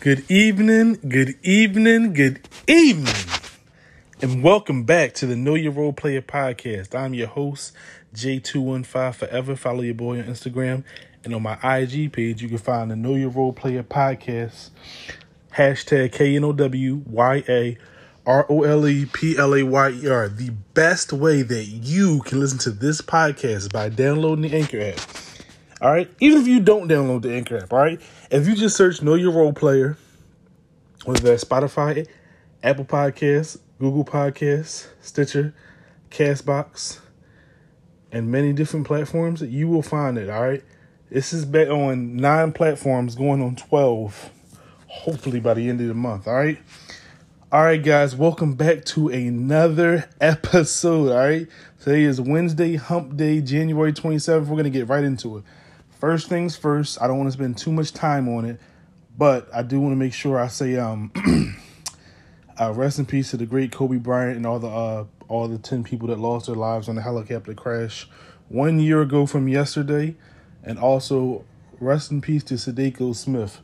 Good evening, good evening, good evening, and welcome back to the Know Your Role Player podcast. I'm your host, J215 Forever. Follow your boy on Instagram, and on my IG page, you can find the Know Your Role Player podcast, hashtag K N O W Y A R O L E P L A Y E R. The best way that you can listen to this podcast is by downloading the Anchor app. All right. Even if you don't download the Anchor app, all right. If you just search Know Your Role Player, whether that's Spotify, Apple Podcasts, Google Podcasts, Stitcher, Castbox, and many different platforms, you will find it. All right. This is bet on nine platforms, going on twelve. Hopefully by the end of the month. All right. All right, guys, welcome back to another episode. All right, today is Wednesday, Hump Day, January 27th. We're going to get right into it. First things first, I don't want to spend too much time on it, but I do want to make sure I say um uh, rest in peace to the great Kobe Bryant and all the uh all the 10 people that lost their lives on the helicopter crash one year ago from yesterday, and also rest in peace to Sadako Smith.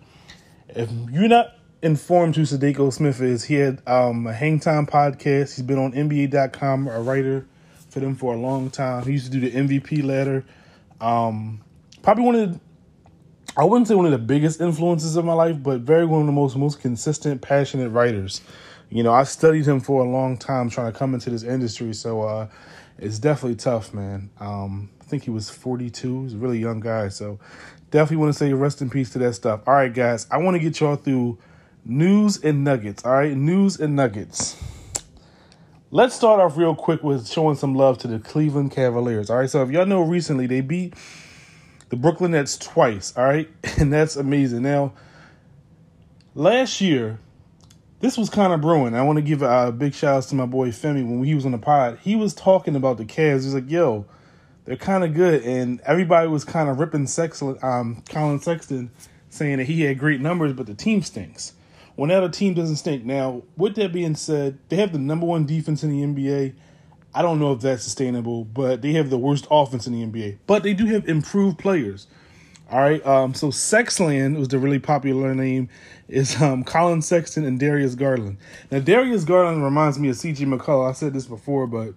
If you're not informed who Sadako Smith is, he had um, a Hang Time podcast. He's been on NBA.com, a writer for them for a long time. He used to do the MVP ladder. Um, probably one of the, I wouldn't say one of the biggest influences of my life, but very one of the most most consistent, passionate writers. You know, I studied him for a long time trying to come into this industry, so uh, it's definitely tough, man. Um, I think he was 42. He's a really young guy, so definitely want to say rest in peace to that stuff. All right, guys, I want to get y'all through news and nuggets. All right, news and nuggets. Let's start off real quick with showing some love to the Cleveland Cavaliers. All right, so if y'all know recently they beat the Brooklyn Nets twice, all right? And that's amazing. Now, last year, this was kind of brewing. I want to give a, big shout out to my boy Femi when he was on the pod. He was talking about the Cavs. He's like, yo, they're kind of good. And everybody was kind of ripping Sex, um, Colin Sexton, saying that he had great numbers, but the team stinks. Well, now the team doesn't stink. Now, with that being said, they have the number one defense in the NBA. I don't know if that's sustainable, but they have the worst offense in the NBA. But they do have improved players. All right. Um, so Sexland was the really popular name. Is um, Collin Sexton and Darius Garland. Now Darius Garland reminds me of CJ McCollum. I said this before, but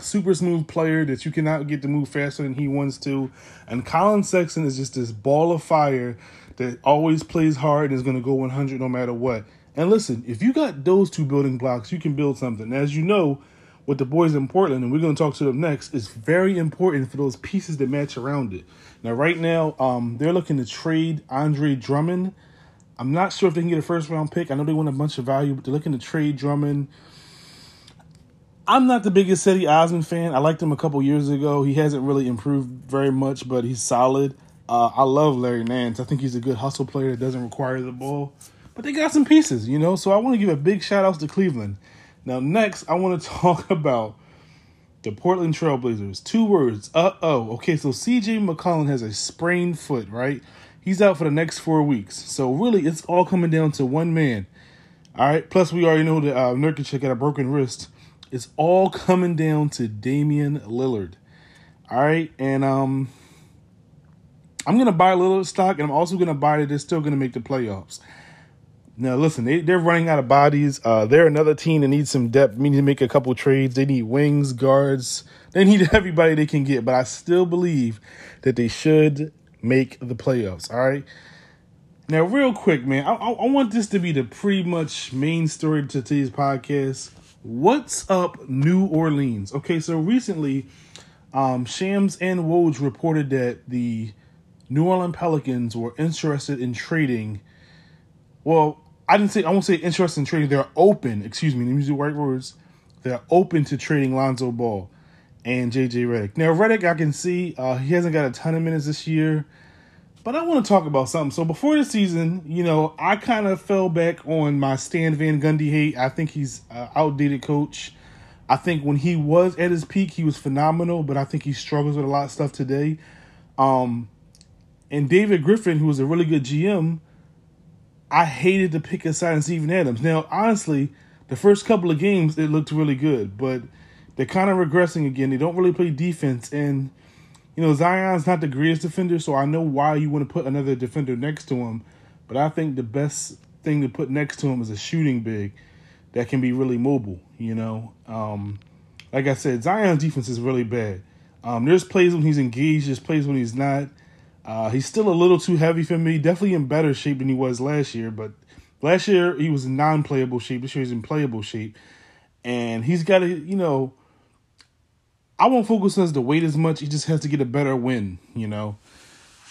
super smooth player that you cannot get to move faster than he wants to. And Colin Sexton is just this ball of fire that always plays hard and is going to go 100 no matter what. And listen, if you got those two building blocks, you can build something. As you know, with the boys in Portland, and we're going to talk to them next, it's very important for those pieces that match around it. Now, right now, um, they're looking to trade Andre Drummond. I'm not sure if they can get a first round pick. I know they want a bunch of value, but they're looking to trade Drummond. I'm not the biggest Cedi Osman fan. I liked him a couple years ago. He hasn't really improved very much, but he's solid. Uh, I love Larry Nance. I think he's a good hustle player that doesn't require the ball. But they got some pieces, you know. So I want to give a big shout out to Cleveland. Now, next, I want to talk about the Portland Trailblazers. Two words. Uh oh. Okay, so CJ McCollum has a sprained foot, right? He's out for the next four weeks. So really, it's all coming down to one man. All right. Plus, we already know that uh, Nurkic got a broken wrist. It's all coming down to Damian Lillard. All right, and um, I'm gonna buy a little stock, and I'm also gonna buy that they're still gonna make the playoffs. Now, listen, they, they're running out of bodies. Uh, they're another team that needs some depth. We need to make a couple trades. They need wings, guards. They need everybody they can get. But I still believe that they should make the playoffs. All right. Now, real quick, man, I, I, I want this to be the pretty much main story to today's podcast. What's up, New Orleans? Okay, so recently, um, Shams and Woj reported that the New Orleans Pelicans were interested in trading. Well, I didn't say I won't say interested in trading. They're open. Excuse me. Let me use the right words. They're open to trading Lonzo Ball and JJ Redick. Now Redick, I can see uh, he hasn't got a ton of minutes this year, but I want to talk about something. So before the season, you know, I kind of fell back on my Stan Van Gundy hate. I think he's outdated coach. I think when he was at his peak, he was phenomenal, but I think he struggles with a lot of stuff today. Um, and David Griffin, who was a really good GM, I hated to pick aside on Steven Adams. Now, honestly, the first couple of games it looked really good, but they're kind of regressing again. They don't really play defense, and you know Zion's not the greatest defender, so I know why you want to put another defender next to him. But I think the best thing to put next to him is a shooting big that can be really mobile. You know, um, like I said, Zion's defense is really bad. Um, there's plays when he's engaged, there's plays when he's not. Uh, he's still a little too heavy for me. Definitely in better shape than he was last year, but last year he was non-playable shape. This year he's in playable shape, and he's got to, you know, I won't focus on the weight as much. He just has to get a better win, you know.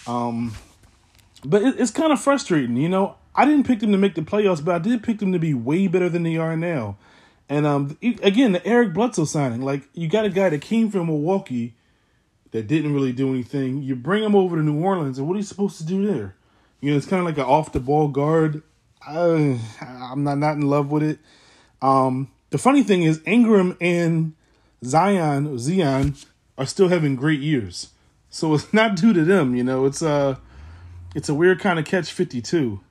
Um, but it, it's kind of frustrating, you know. I didn't pick them to make the playoffs, but I did pick them to be way better than they are now. And um, again, the Eric Bledsoe signing, like you got a guy that came from Milwaukee that didn't really do anything. You bring him over to New Orleans, and what are you supposed to do there? You know, it's kind of like an off the ball guard. I'm not not in love with it. Um, the funny thing is, Ingram and Zion Zion are still having great years, so it's not due to them. You know, it's a uh, it's a weird kind of catch fifty two.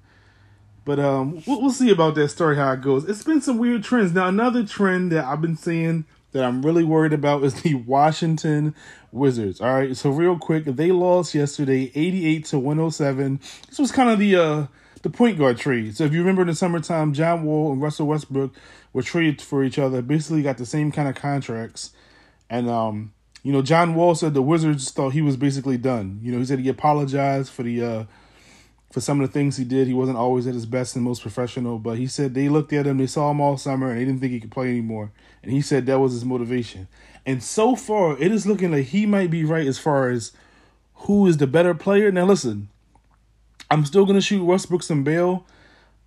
But um, we'll, we'll see about that story how it goes. It's been some weird trends. Now, another trend that I've been seeing that I'm really worried about is the Washington Wizards. All right, so real quick, they lost yesterday, 88 to 107. This was kind of the uh the point guard trade. So if you remember in the summertime, John Wall and Russell Westbrook were traded for each other, basically got the same kind of contracts. And um, you know, John Wall said the Wizards thought he was basically done. You know, he said he apologized for the uh for some of the things he did. He wasn't always at his best and most professional, but he said they looked at him, they saw him all summer, and they didn't think he could play anymore. And he said that was his motivation. And so far, it is looking like he might be right as far as who is the better player. Now, listen, I'm still gonna shoot Westbrook some bail.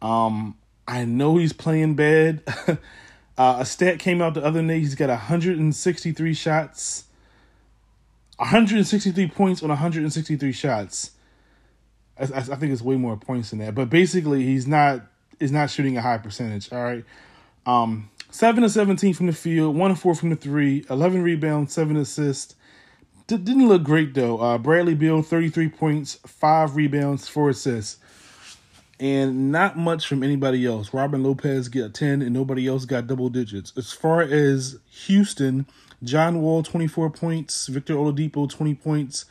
Um, I know he's playing bad. uh, a stat came out the other day. He's got 163 shots, 163 points on 163 shots. I, I, think it's way more points than that. But basically, he's not is not shooting a high percentage. All right, um, seven to seventeen from the field, one to four from the three, 11 rebounds, seven assists. D- didn't look great though. Uh, Bradley Beal, thirty three points, five rebounds, four assists, and not much from anybody else. Robin Lopez got ten, and nobody else got double digits. As far as Houston, John Wall twenty four points, Victor Oladipo twenty points.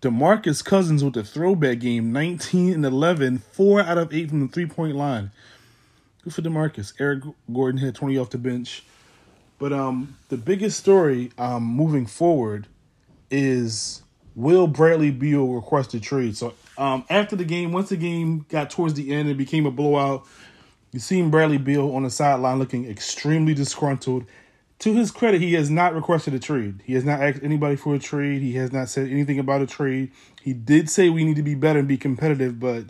DeMarcus Cousins with the throwback game, 19 and 11, 4 out of 8 from the three point line. Good for DeMarcus. Eric Gordon had 20 off the bench. But um, the biggest story um, moving forward is will Bradley Beal request a trade? So um, after the game, once the game got towards the end, it became a blowout. You seen Bradley Beal on the sideline looking extremely disgruntled to his credit, he has not requested a trade. He has not asked anybody for a trade. He has not said anything about a trade. He did say we need to be better and be competitive, but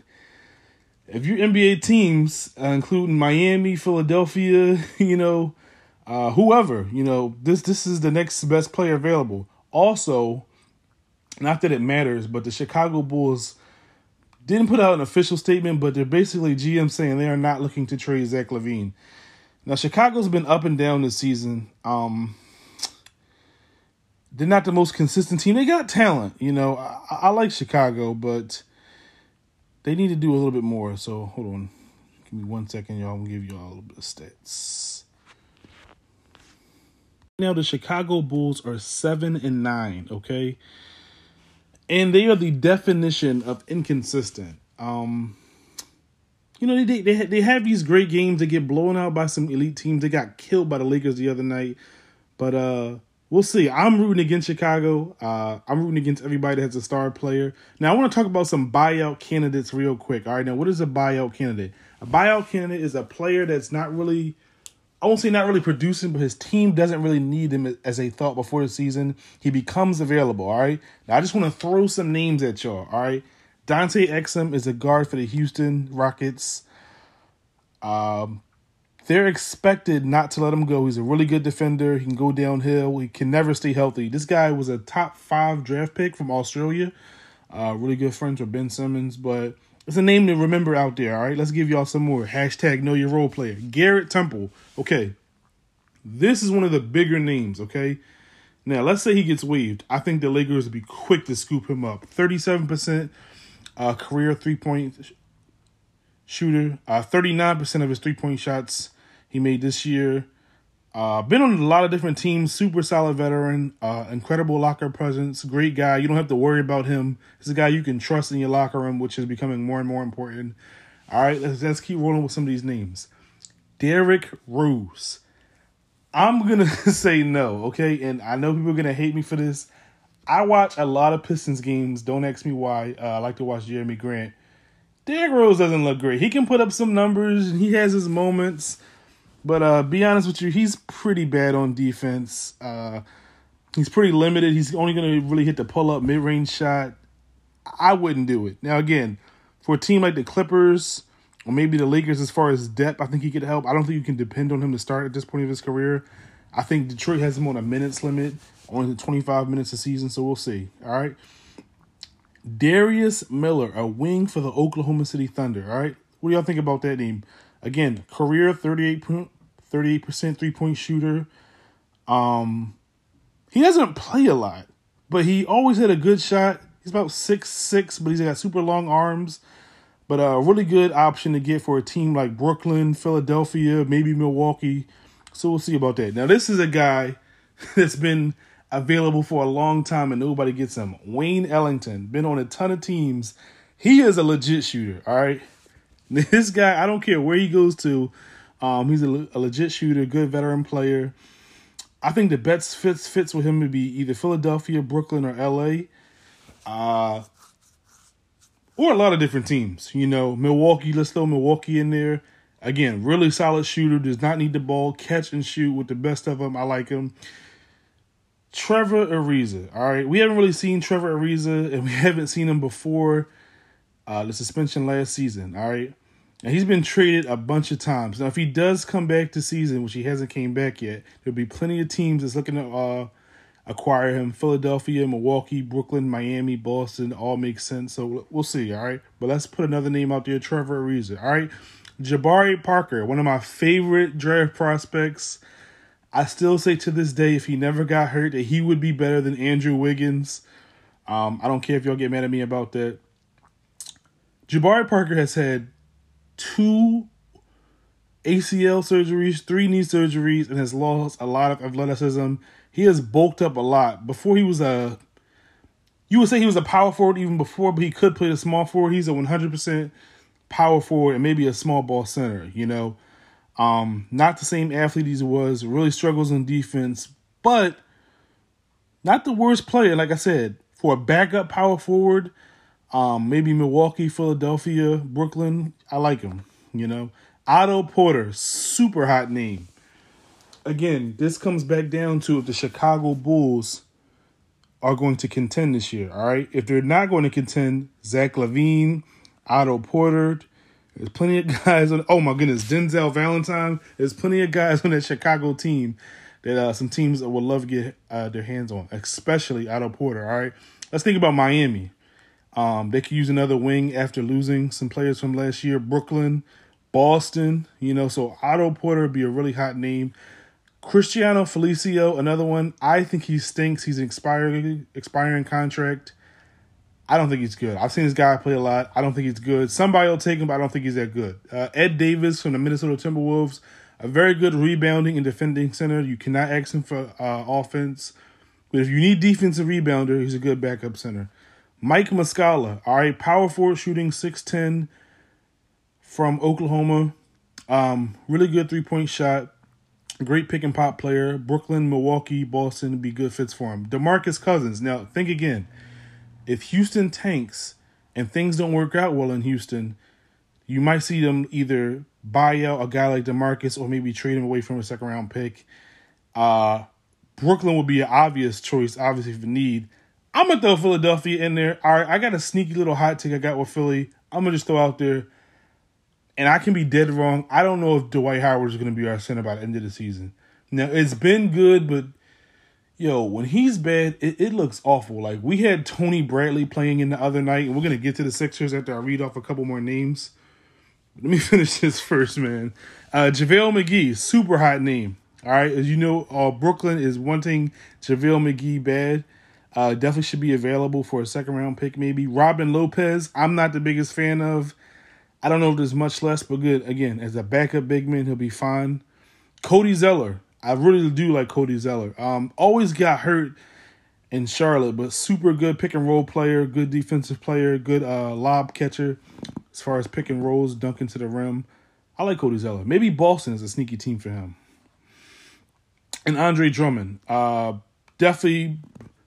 if your NBA teams, uh, including Miami, Philadelphia, you know, uh, whoever, you know, this this is the next best player available. Also, not that it matters, but the Chicago Bulls didn't put out an official statement, but they're basically GM saying they are not looking to trade Zach LaVine. Now Chicago's been up and down this season. Um, they're not the most consistent team. They got talent, you know. I, I like Chicago, but they need to do a little bit more. So hold on, give me one second, y'all. I'm gonna give y'all a little bit of stats. Now the Chicago Bulls are seven and nine, okay, and they are the definition of inconsistent. Um, you know, they they they have these great games. They get blown out by some elite teams. They got killed by the Lakers the other night, but uh, we'll see. I'm rooting against Chicago. Uh, I'm rooting against everybody that has a star player. Now, I want to talk about some buyout candidates real quick. All right, now what is a buyout candidate? A buyout candidate is a player that's not really, I won't say not really producing, but his team doesn't really need him as they thought before the season. He becomes available. All right. Now, I just want to throw some names at y'all. All right. Dante Exum is a guard for the Houston Rockets. Um, they're expected not to let him go. He's a really good defender. He can go downhill. He can never stay healthy. This guy was a top five draft pick from Australia. Uh, really good friends with Ben Simmons, but it's a name to remember out there. All right, let's give y'all some more. Hashtag know your role player. Garrett Temple. Okay, this is one of the bigger names. Okay, now let's say he gets waived. I think the Lakers would be quick to scoop him up. Thirty-seven percent uh, career three point shooter. Uh, 39% of his three point shots he made this year. Uh, been on a lot of different teams. Super solid veteran. Uh, incredible locker presence. Great guy. You don't have to worry about him. He's a guy you can trust in your locker room, which is becoming more and more important. All right, let's, let's keep rolling with some of these names. Derrick Rose. I'm gonna say no, okay? And I know people are gonna hate me for this. I watch a lot of Pistons games. Don't ask me why. Uh, I like to watch Jerami Grant. Derrick Rose doesn't look great. He can put up some numbers and he has his moments. But uh be honest with you, he's pretty bad on defense. Uh he's pretty limited. He's only gonna really hit the pull up mid range shot. I wouldn't do it. Now again, for a team like the Clippers or maybe the Lakers as far as depth, I think he could help. I don't think you can depend on him to start at this point of his career. I think Detroit has him on a minutes limit, only 25 minutes a season, so we'll see. All right. Darius Miller, a wing for the Oklahoma City Thunder. All right. What do y'all think about that name? Again, career 38 38% three-point shooter. Um he doesn't play a lot, but he always had a good shot. He's about six six, but he's got super long arms. But a really good option to get for a team like Brooklyn, Philadelphia, maybe Milwaukee. So we'll see about that. Now this is a guy that's been available for a long time and nobody gets him. Wayne Ellington, been on a ton of teams. He is a legit shooter, all right? This guy, I don't care where he goes to, um, he's a, a legit shooter, good veteran player. I think the best fits fits with him would be either Philadelphia, Brooklyn, or LA. Uh or a lot of different teams. You know, Milwaukee, let's throw Milwaukee in there. Again, really solid shooter, does not need the ball, catch and shoot with the best of them. I like him. Trevor Ariza. All right, we haven't really seen Trevor Ariza, and we haven't seen him before uh, the suspension last season. All right, and he's been traded a bunch of times. Now, if he does come back this season, which he hasn't came back yet, there'll be plenty of teams that's looking to uh, acquire him. Philadelphia, Milwaukee, Brooklyn, Miami, Boston, all make sense. So we'll see. All right, but let's put another name out there, Trevor Ariza. All right, Jabari Parker, one of my favorite draft prospects. I still say to this day, if he never got hurt, that he would be better than Andrew Wiggins. Um, I don't care if y'all get mad at me about that. Jabari Parker has had two ACL surgeries, three knee surgeries, and has lost a lot of athleticism. He has bulked up a lot. Before he was a, you would say he was a power forward even before, but he could play the small forward. He's a 100% power forward and maybe a small ball center, you know. Um, not the same athlete as he was, really struggles on defense, but not the worst player. Like I said, for a backup power forward, um, maybe Milwaukee, Philadelphia, Brooklyn, I like him. You know, Otto Porter, super hot name. Again, this comes back down to if the Chicago Bulls are going to contend this year. All right, if they're not going to contend, Zach LaVine, Otto Porter, there's plenty of guys on. Oh my goodness, Denzel Valentine. There's plenty of guys on that Chicago team that uh, some teams would love to get uh, their hands on, especially Otto Porter. All right, let's think about Miami. Um, they could use another wing after losing some players from last year. Brooklyn, Boston, you know, so Otto Porter would be a really hot name. Cristiano Felicio, another one. I think he stinks. He's an expiring expiring contract. I don't think he's good. I've seen this guy play a lot. I don't think he's good. Somebody will take him, but I don't think he's that good. Uh, Ed Davis from the Minnesota Timberwolves, a very good rebounding and defending center. You cannot ask him for uh, offense, but if you need defensive rebounder, he's a good backup center. Mike Muscala, all right, power forward shooting, 6'10 from Oklahoma. Um, really good three point shot. Great pick and pop player. Brooklyn, Milwaukee, Boston be good fits for him. Demarcus Cousins. Now, think again if Houston tanks and things don't work out well in Houston, you might see them either buy out a guy like DeMarcus or maybe trade him away from a second round pick. Uh, Brooklyn would be an obvious choice, obviously, for need. I'm gonna throw Philadelphia in there. All right, I got a sneaky little hot take I got with Philly. I'm gonna just throw out there, and I can be dead wrong. I don't know if Dwight Howard is gonna be our center by the end of the season. Now it's been good, but yo, when he's bad, it, it looks awful. Like we had Tony Bradley playing in the other night, and we're gonna get to the Sixers after I read off a couple more names. Let me finish this first, man. Uh, JaVale McGee, super hot name. All right, as you know, uh, Brooklyn is wanting JaVale McGee bad. Uh, definitely should be available for a second round pick, maybe. Robin Lopez, I'm not the biggest fan of. I don't know if there's much less, but good. Again, as a backup big man, he'll be fine. Cody Zeller, I really do like Cody Zeller. Um, always got hurt in Charlotte, but super good pick and roll player, good defensive player, good uh, lob catcher. as far as pick and rolls, dunking to the rim. I like Cody Zeller. Maybe Boston is a sneaky team for him. And Andre Drummond. Uh, definitely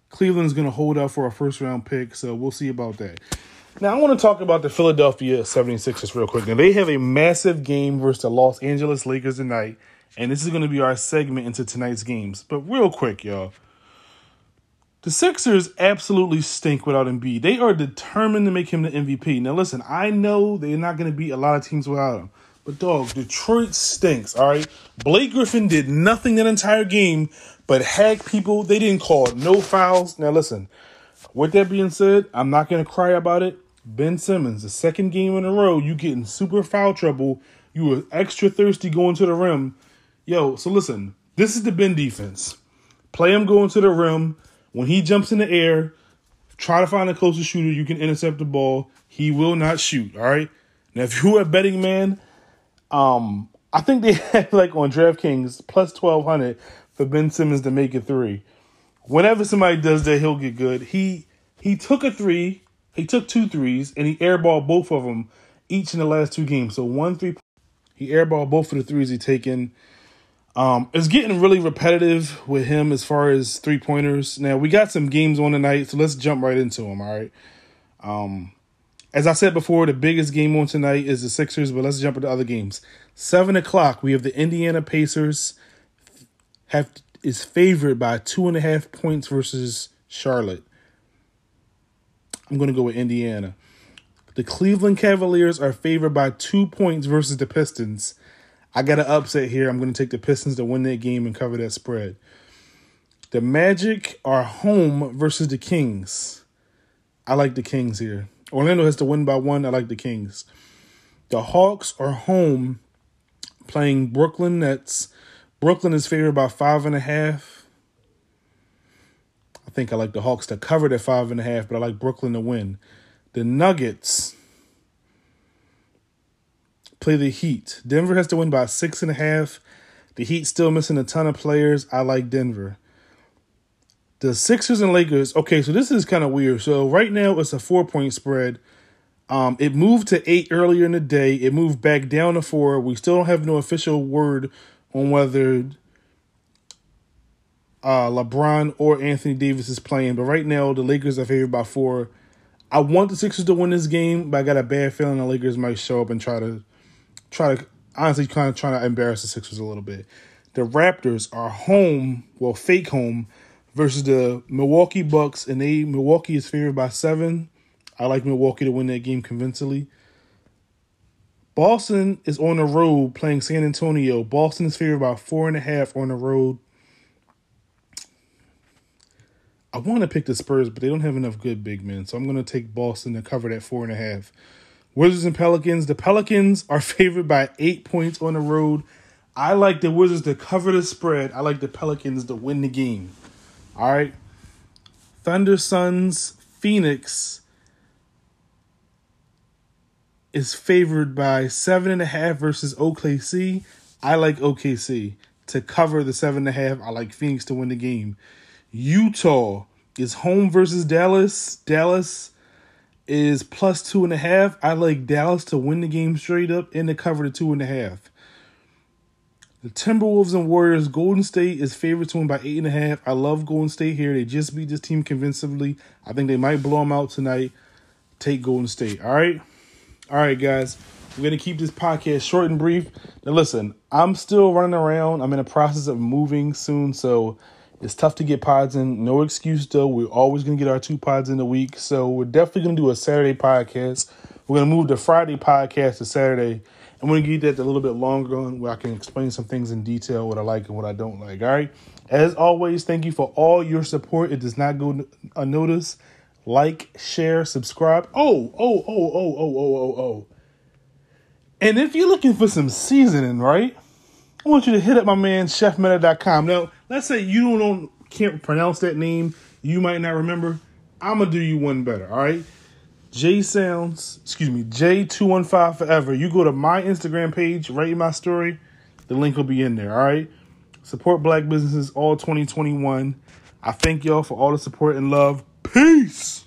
Cleveland's going to hold out for a first round pick, so we'll see about that. Now, I want to talk about the Philadelphia 76ers real quick. Now, they have a massive game versus the Los Angeles Lakers tonight, and this is going to be our segment into tonight's games. But real quick, y'all. The Sixers absolutely stink without Embiid. They are determined to make him the MVP. Now, listen, I know they're not going to beat a lot of teams without him. But, dog, Detroit stinks, all right? Blake Griffin did nothing that entire game but hack people. They didn't call no fouls. Now, listen, with that being said, I'm not going to cry about it. Ben Simmons, the second game in a row, you get in super foul trouble. You were extra thirsty going to the rim. Yo, so listen, this is the Ben defense. Play him going to the rim when he jumps in the air, try to find a closest shooter you can intercept the ball. He will not shoot. All right. Now, if you're a betting man, um, I think they have like on DraftKings plus twelve hundred for Ben Simmons to make a three. Whenever somebody does that, he'll get good. He he took a three, he took two threes, and he airballed both of them each in the last two games. So one three, he airballed both of the threes he taken. Um, it's getting really repetitive with him as far as three pointers. Now we got some games on tonight, so let's jump right into them. All right. Um, as I said before, the biggest game on tonight is the Sixers, but let's jump into other games. Seven o'clock, we have the Indiana Pacers have is favored by two and a half points versus Charlotte. I'm going to go with Indiana. The Cleveland Cavaliers are favored by two points versus the Pistons. I got an upset here. I'm going to take the Pistons to win that game and cover that spread. The Magic are home versus the Kings. I like the Kings here. Orlando has to win by one. I like the Kings. The Hawks are home playing Brooklyn Nets. Brooklyn is favored by five and a half. I think I like the Hawks to cover that five and a half, but I like Brooklyn to win. The Nuggets play the Heat. Denver has to win by six and a half. The Heat still missing a ton of players. I like Denver. The Sixers and Lakers. Okay, so this is kind of weird. So right now it's a four point spread. Um, it moved to eight earlier in the day. It moved back down to four. We still don't have no official word on whether uh, LeBron or Anthony Davis is playing. But right now the Lakers are favored by four. I want the Sixers to win this game, but I got a bad feeling the Lakers might show up and try to try to honestly kind of trying to embarrass the Sixers a little bit. The Raptors are home, well, fake home, versus the Milwaukee Bucks, and they Milwaukee is favored by seven. I like Milwaukee to win that game convincingly. Boston is on the road playing San Antonio. Boston is favored by four and a half on the road. I want to pick the Spurs, but they don't have enough good big men, so I'm going to take Boston to cover that four and a half. Wizards and Pelicans. The Pelicans are favored by eight points on the road. I like the Wizards to cover the spread. I like the Pelicans to win the game. All right. Thunder Suns, Phoenix is favored by seven and a half versus OKC. I like OKC to cover the seven and a half. I like Phoenix to win the game. Utah is home versus Dallas. Dallas is plus two and a half. I like Dallas to win the game straight up and to cover the two and a half. The Timberwolves and Warriors, Golden State is favored to win by eight and a half. I love Golden State here. They just beat this team convincingly. I think they might blow them out tonight. Take Golden State. All right. All right, guys. We're going to keep this podcast short and brief. Now, listen, I'm still running around. I'm in the process of moving soon. So, it's tough to get pods in. No excuse though. We're always gonna get our two pods in a week. So we're definitely gonna do a Saturday podcast. We're gonna move the Friday podcast to Saturday. And we're gonna get that a little bit longer on where I can explain some things in detail, what I like and what I don't like. All right. As always, thank you for all your support. It does not go unnoticed. Like, share, subscribe. Oh, oh, oh, oh, oh, oh, oh, oh. And if you're looking for some seasoning, right? I want you to hit up my man chefmeta.com. Now, let's say you don't can't pronounce that name, you might not remember. I'm gonna do you one better, all right? J Sounds, excuse me, J215 Forever. You go to my Instagram page, write my story. The link will be in there, all right? Support black businesses all 2021. I thank y'all for all the support and love. Peace.